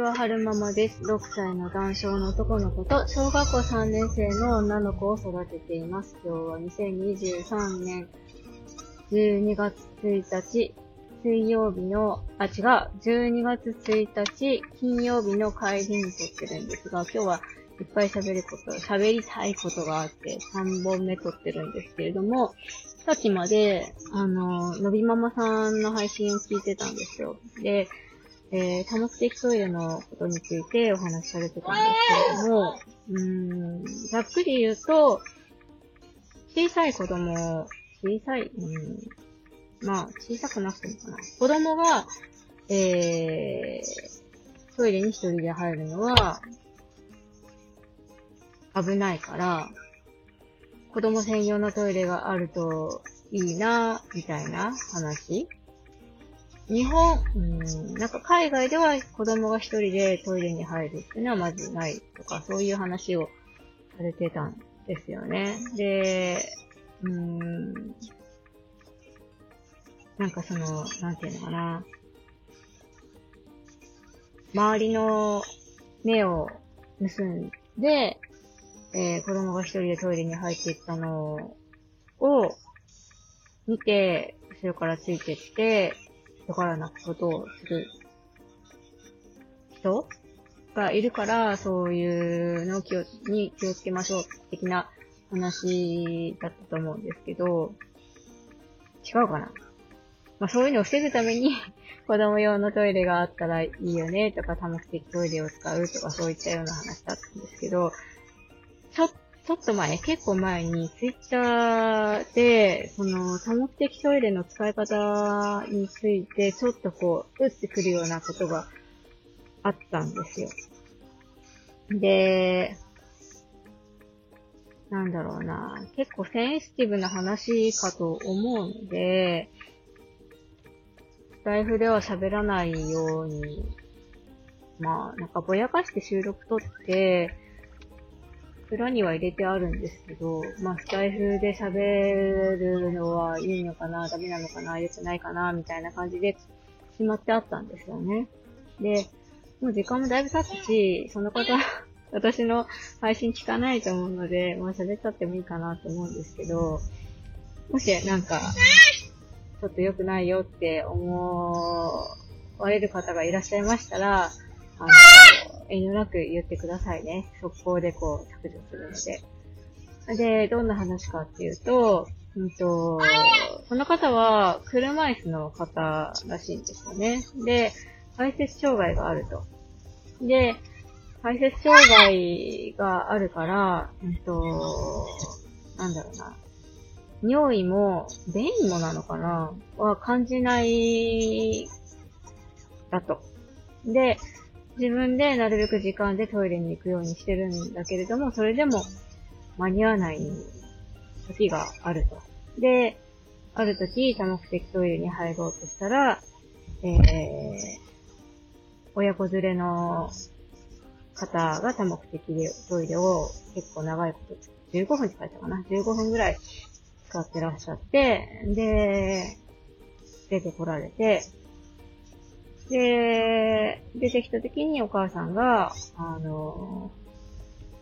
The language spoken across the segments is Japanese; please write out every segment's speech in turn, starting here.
は春ママです。6歳の男性の男の子と小学校3年生の女の子を育てています。今日は2023年12月1日水曜日の、あ、違う、12月1日金曜日の帰りに撮ってるんですが、今日はいっぱい喋ること、喋りたいことがあって3本目撮ってるんですけれども、さっきまで、あの、のびママさんの配信を聞いてたんですよ。で、えー、多目的トイレのことについてお話しされてたんですけれども、うーん、ざっくり言うと、小さい子供、小さい、うん、まあ、小さくなくてもかな。子供が、えー、トイレに一人で入るのは、危ないから、子供専用のトイレがあるといいな、みたいな話日本、うん、なんか海外では子供が一人でトイレに入るっていうのはまずないとか、そういう話をされてたんですよね。で、うーん、なんかその、なんていうのかな。周りの目を盗んで、えー子供が一人でトイレに入っていったのを見て、後ろからついてって、わからなことをする人？がいるから、そういうのを気をに気をつけましょう的な話だったと思うんですけど、違うかな？まあそういうのを防ぐために 子供用のトイレがあったらいいよねとか多目的トイレを使うとかそういったような話だったんですけど、ちょ、ちょっと前、結構前にツイッターで、その多目的トイレの使い方についてちょっとこう、打ってくるようなことがあったんですよ。で、なんだろうな、結構センシティブな話かと思うので、スタイフでは喋らないように、まあ、なんかぼやかして収録撮って、裏には入れてあるんですけど、まあ、スタイフで喋るのはいいのかな、ダメなのかな、良くないかな、みたいな感じでしまってあったんですよね。で、もう時間もだいぶ経ったし、その方、私の配信聞かないと思うので、まあ喋っちゃってもいいかなと思うんですけど、もしなんか、ちょっと良くないよって思われる方がいらっしゃいましたら、あの、遠慮なく言ってくださいね。速攻でこう削除するので。で、どんな話かっていうと、うんと、この方は車椅子の方らしいんですよね。で、排泄障害があると。で、排泄障害があるから、うんと、なんだろうな。尿意も、便意もなのかな？は感じない、だと。で、自分でなるべく時間でトイレに行くようにしてるんだけれども、それでも間に合わない時があると。で、ある時、多目的トイレに入ろうとしたら、えー、親子連れの方が多目的でトイレを結構長いこと、15分って書いたかな ?15 分ぐらい使ってらっしゃって、で、出てこられて、で、出てきた時にお母さんが、あの、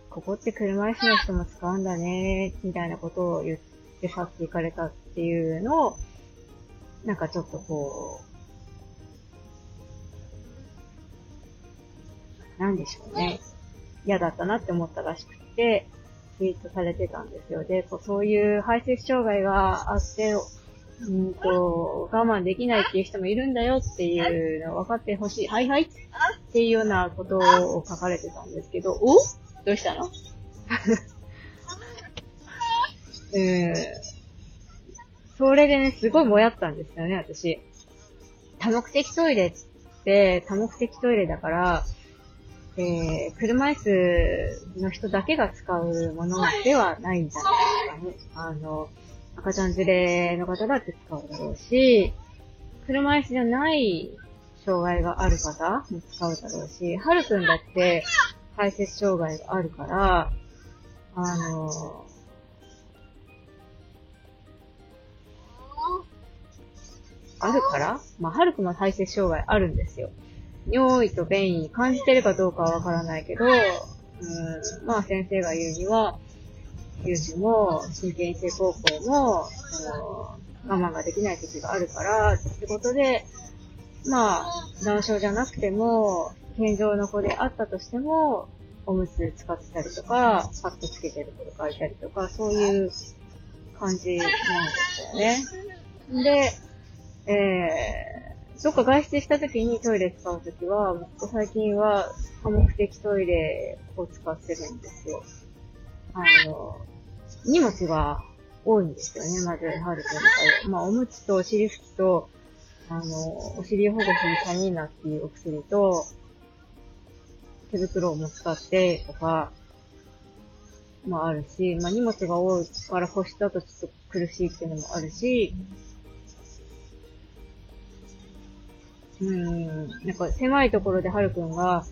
ここって車椅子の人も使うんだね、みたいなことを言って去っていかれたっていうのを、なんかちょっとこう、なんでしょうね。嫌だったなって思ったらしくて、ツイートされてたんですよ。で、そういう排泄障害があって、うんと、我慢できないっていう人もいるんだよっていうのを分かってほしい。はいはいっていうようなことを書かれてたんですけど、お？どうしたの？うん。それでね、すごいもやったんですよね、私。多目的トイレって、多目的トイレだから、えー、車椅子の人だけが使うものではないんじゃないですかね。あの、赤ちゃん連れの方だって使うだろうし、車椅子じゃない障害がある方も使うだろうし、はるくんだって排泄障害があるから、あの、あるから？まあ、はるくんも排泄障害あるんですよ。尿意と便意感じてるかどうかはわからないけど、うん、まあ先生が言うには、有事も、神経性高校も、あの、我慢ができない時があるから、ってことで、まあ、難症じゃなくても、健常の子であったとしても、おむつ使ってたりとか、パッとつけてる子がいたりとか、そういう感じなんですよね。で、えー、どっか外出した時にトイレ使う時は、最近は多目的トイレを使ってるんですよ。あの、荷物が多いんですよね、まず、はるくんの。まあ、おむつとお尻拭きと、あの、お尻を保護するサニーナっていうお薬と、手袋をも使ってとか、もあるし、まあ荷物が多いから干したとちょっと苦しいっていうのもあるし、うん、なんか狭いところではるくんが、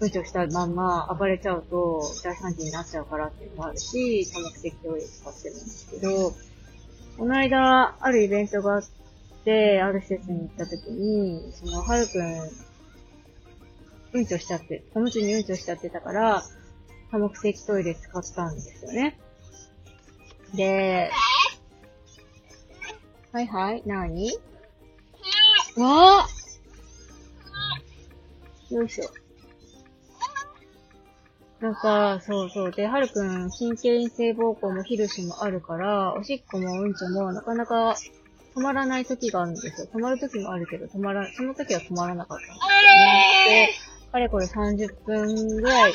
うんちをしたまんま暴れちゃうと大惨事になっちゃうからっていうのもあるし、多目的トイレ使ってるんですけど、この間、あるイベントがあって、ある施設に行った時に、その、はるくん、うんちをしちゃって、おむつにうんちをしちゃってたから、多目的トイレ使ったんですよね。で、はいはい、なにわぁよいしょ。なんか、そうそう。で、はるくん、神経性膀胱もヒルシもあるから、おしっこもうんちもなかなか止まらない時があるんですよ。止まる時もあるけど、止まら、その時は止まらなかったんですよね。で、かれこれ30分ぐらい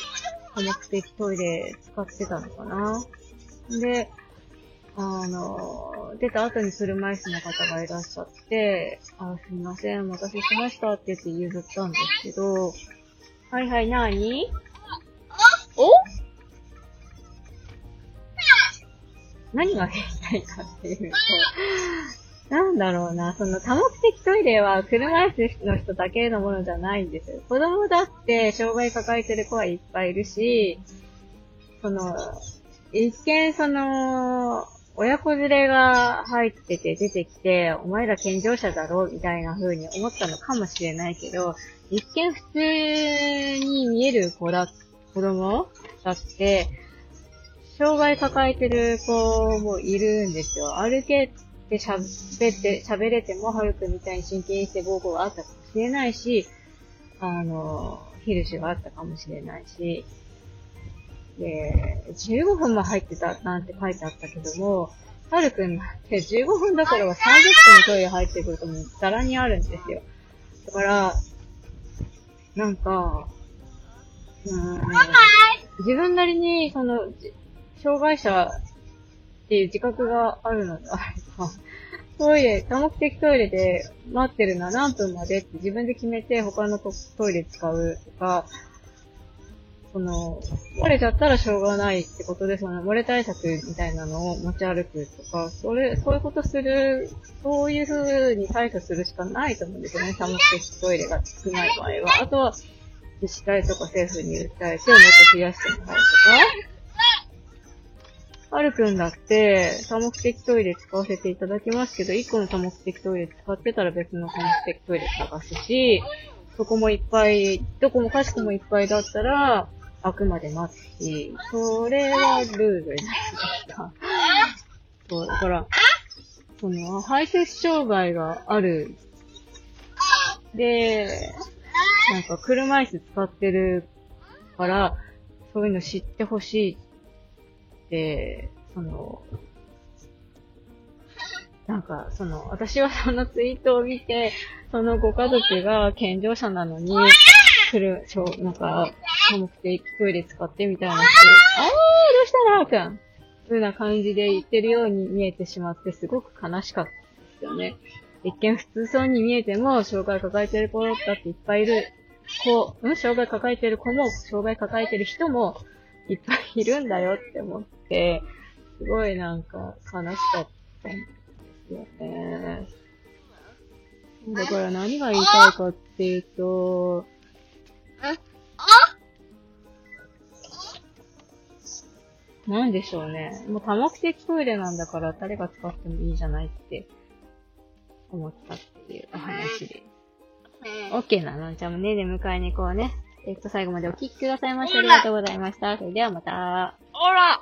多目的トイレ使ってたのかな。で、あの、出た後に車椅子の方がいらっしゃって、あ、すみません、お待たせしましたって言って譲ったんですけど、はいはい、なーに？お？何が言いたいかっていうと、なんだろうな、その多目的トイレは車椅子の人だけのものじゃないんですよ。子供だって障害抱えてる子はいっぱいいるし、その、一見その、親子連れが入ってて出てきて、お前ら健常者だろうみたいな風に思ったのかもしれないけど、一見普通に見える子だっ、子供？だって、障害抱えてる子もいるんですよ。歩けで喋って、喋れても、はるくんみたいに神経性膀胱があったかもしれないし、あの、ヒルシュがあったかもしれないし、で、15分も入ってたなんて書いてあったけども、はるくんなんて15分だからは30分トイレ入ってくるともうざらにあるんですよ。だから、なんか、自分なりに、その、障害者っていう自覚があるのであれば、トイレ、多目的トイレで待ってるのは何分までって自分で決めて他のトイレ使うとか、その、漏れちゃったらしょうがないってことで、その漏れ対策みたいなのを持ち歩くとか、それ、そういうことする、そういう風に対処するしかないと思うんですよね。多目的トイレが少ない場合は。あとは、自治体とか政府に訴えてもっと増やしてもらうとか、はるくんだって、多目的トイレ使わせていただきますけど、1個の多目的トイレ使ってたら別の多目的トイレ探すし、そこもいっぱい、どこもかしこもいっぱいだったら、あくまで待つし、それはルールになりました。そう、だから、その、排泄障害がある。で、なんか車椅子使ってるから、そういうの知ってほしいで、その、なんか、その、私はそのツイートを見て、そのご家族が健常者なのに、来る、しょなんか、目的トイレ使ってみたいな。人、あー、どうしたらーくん。そういうな感じで言ってるように見えてしまって、すごく悲しかったですよね。一見普通そうに見えても、障害抱えてる子だっていっぱいいる。子、うん障害抱えてる子も、障害抱えてる人も、いっぱいいるんだよって思って、すごいなんか悲しかったんですよね。だから何が言いたいかっていうと、なんでしょうね。もう多目的トイレなんだから誰が使ってもいいじゃないって思ったっていうお話で。OK なの？じゃあもうねね迎えに行こうね。えっと、最後までお聞きくださいましてありがとうございました。それではまた。ほら